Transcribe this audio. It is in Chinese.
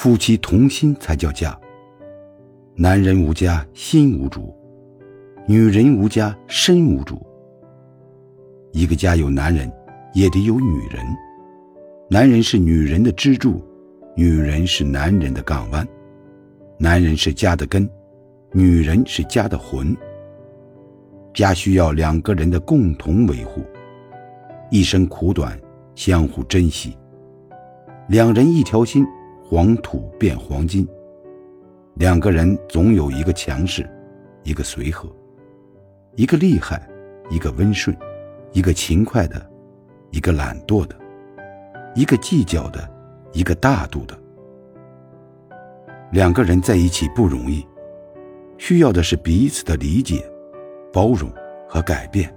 夫妻同心才叫家。男人无家心无主，女人无家身无主。一个家有男人，也得有女人。男人是女人的支柱，女人是男人的港湾。男人是家的根，女人是家的魂。家需要两个人的共同维护，一生苦短，相互珍惜。两人一条心，黄土变黄金。两个人总有一个强势，一个随和，一个厉害，一个温顺，一个勤快的，一个懒惰的，一个计较的，一个大度的。两个人在一起不容易，需要的是彼此的理解、包容和改变。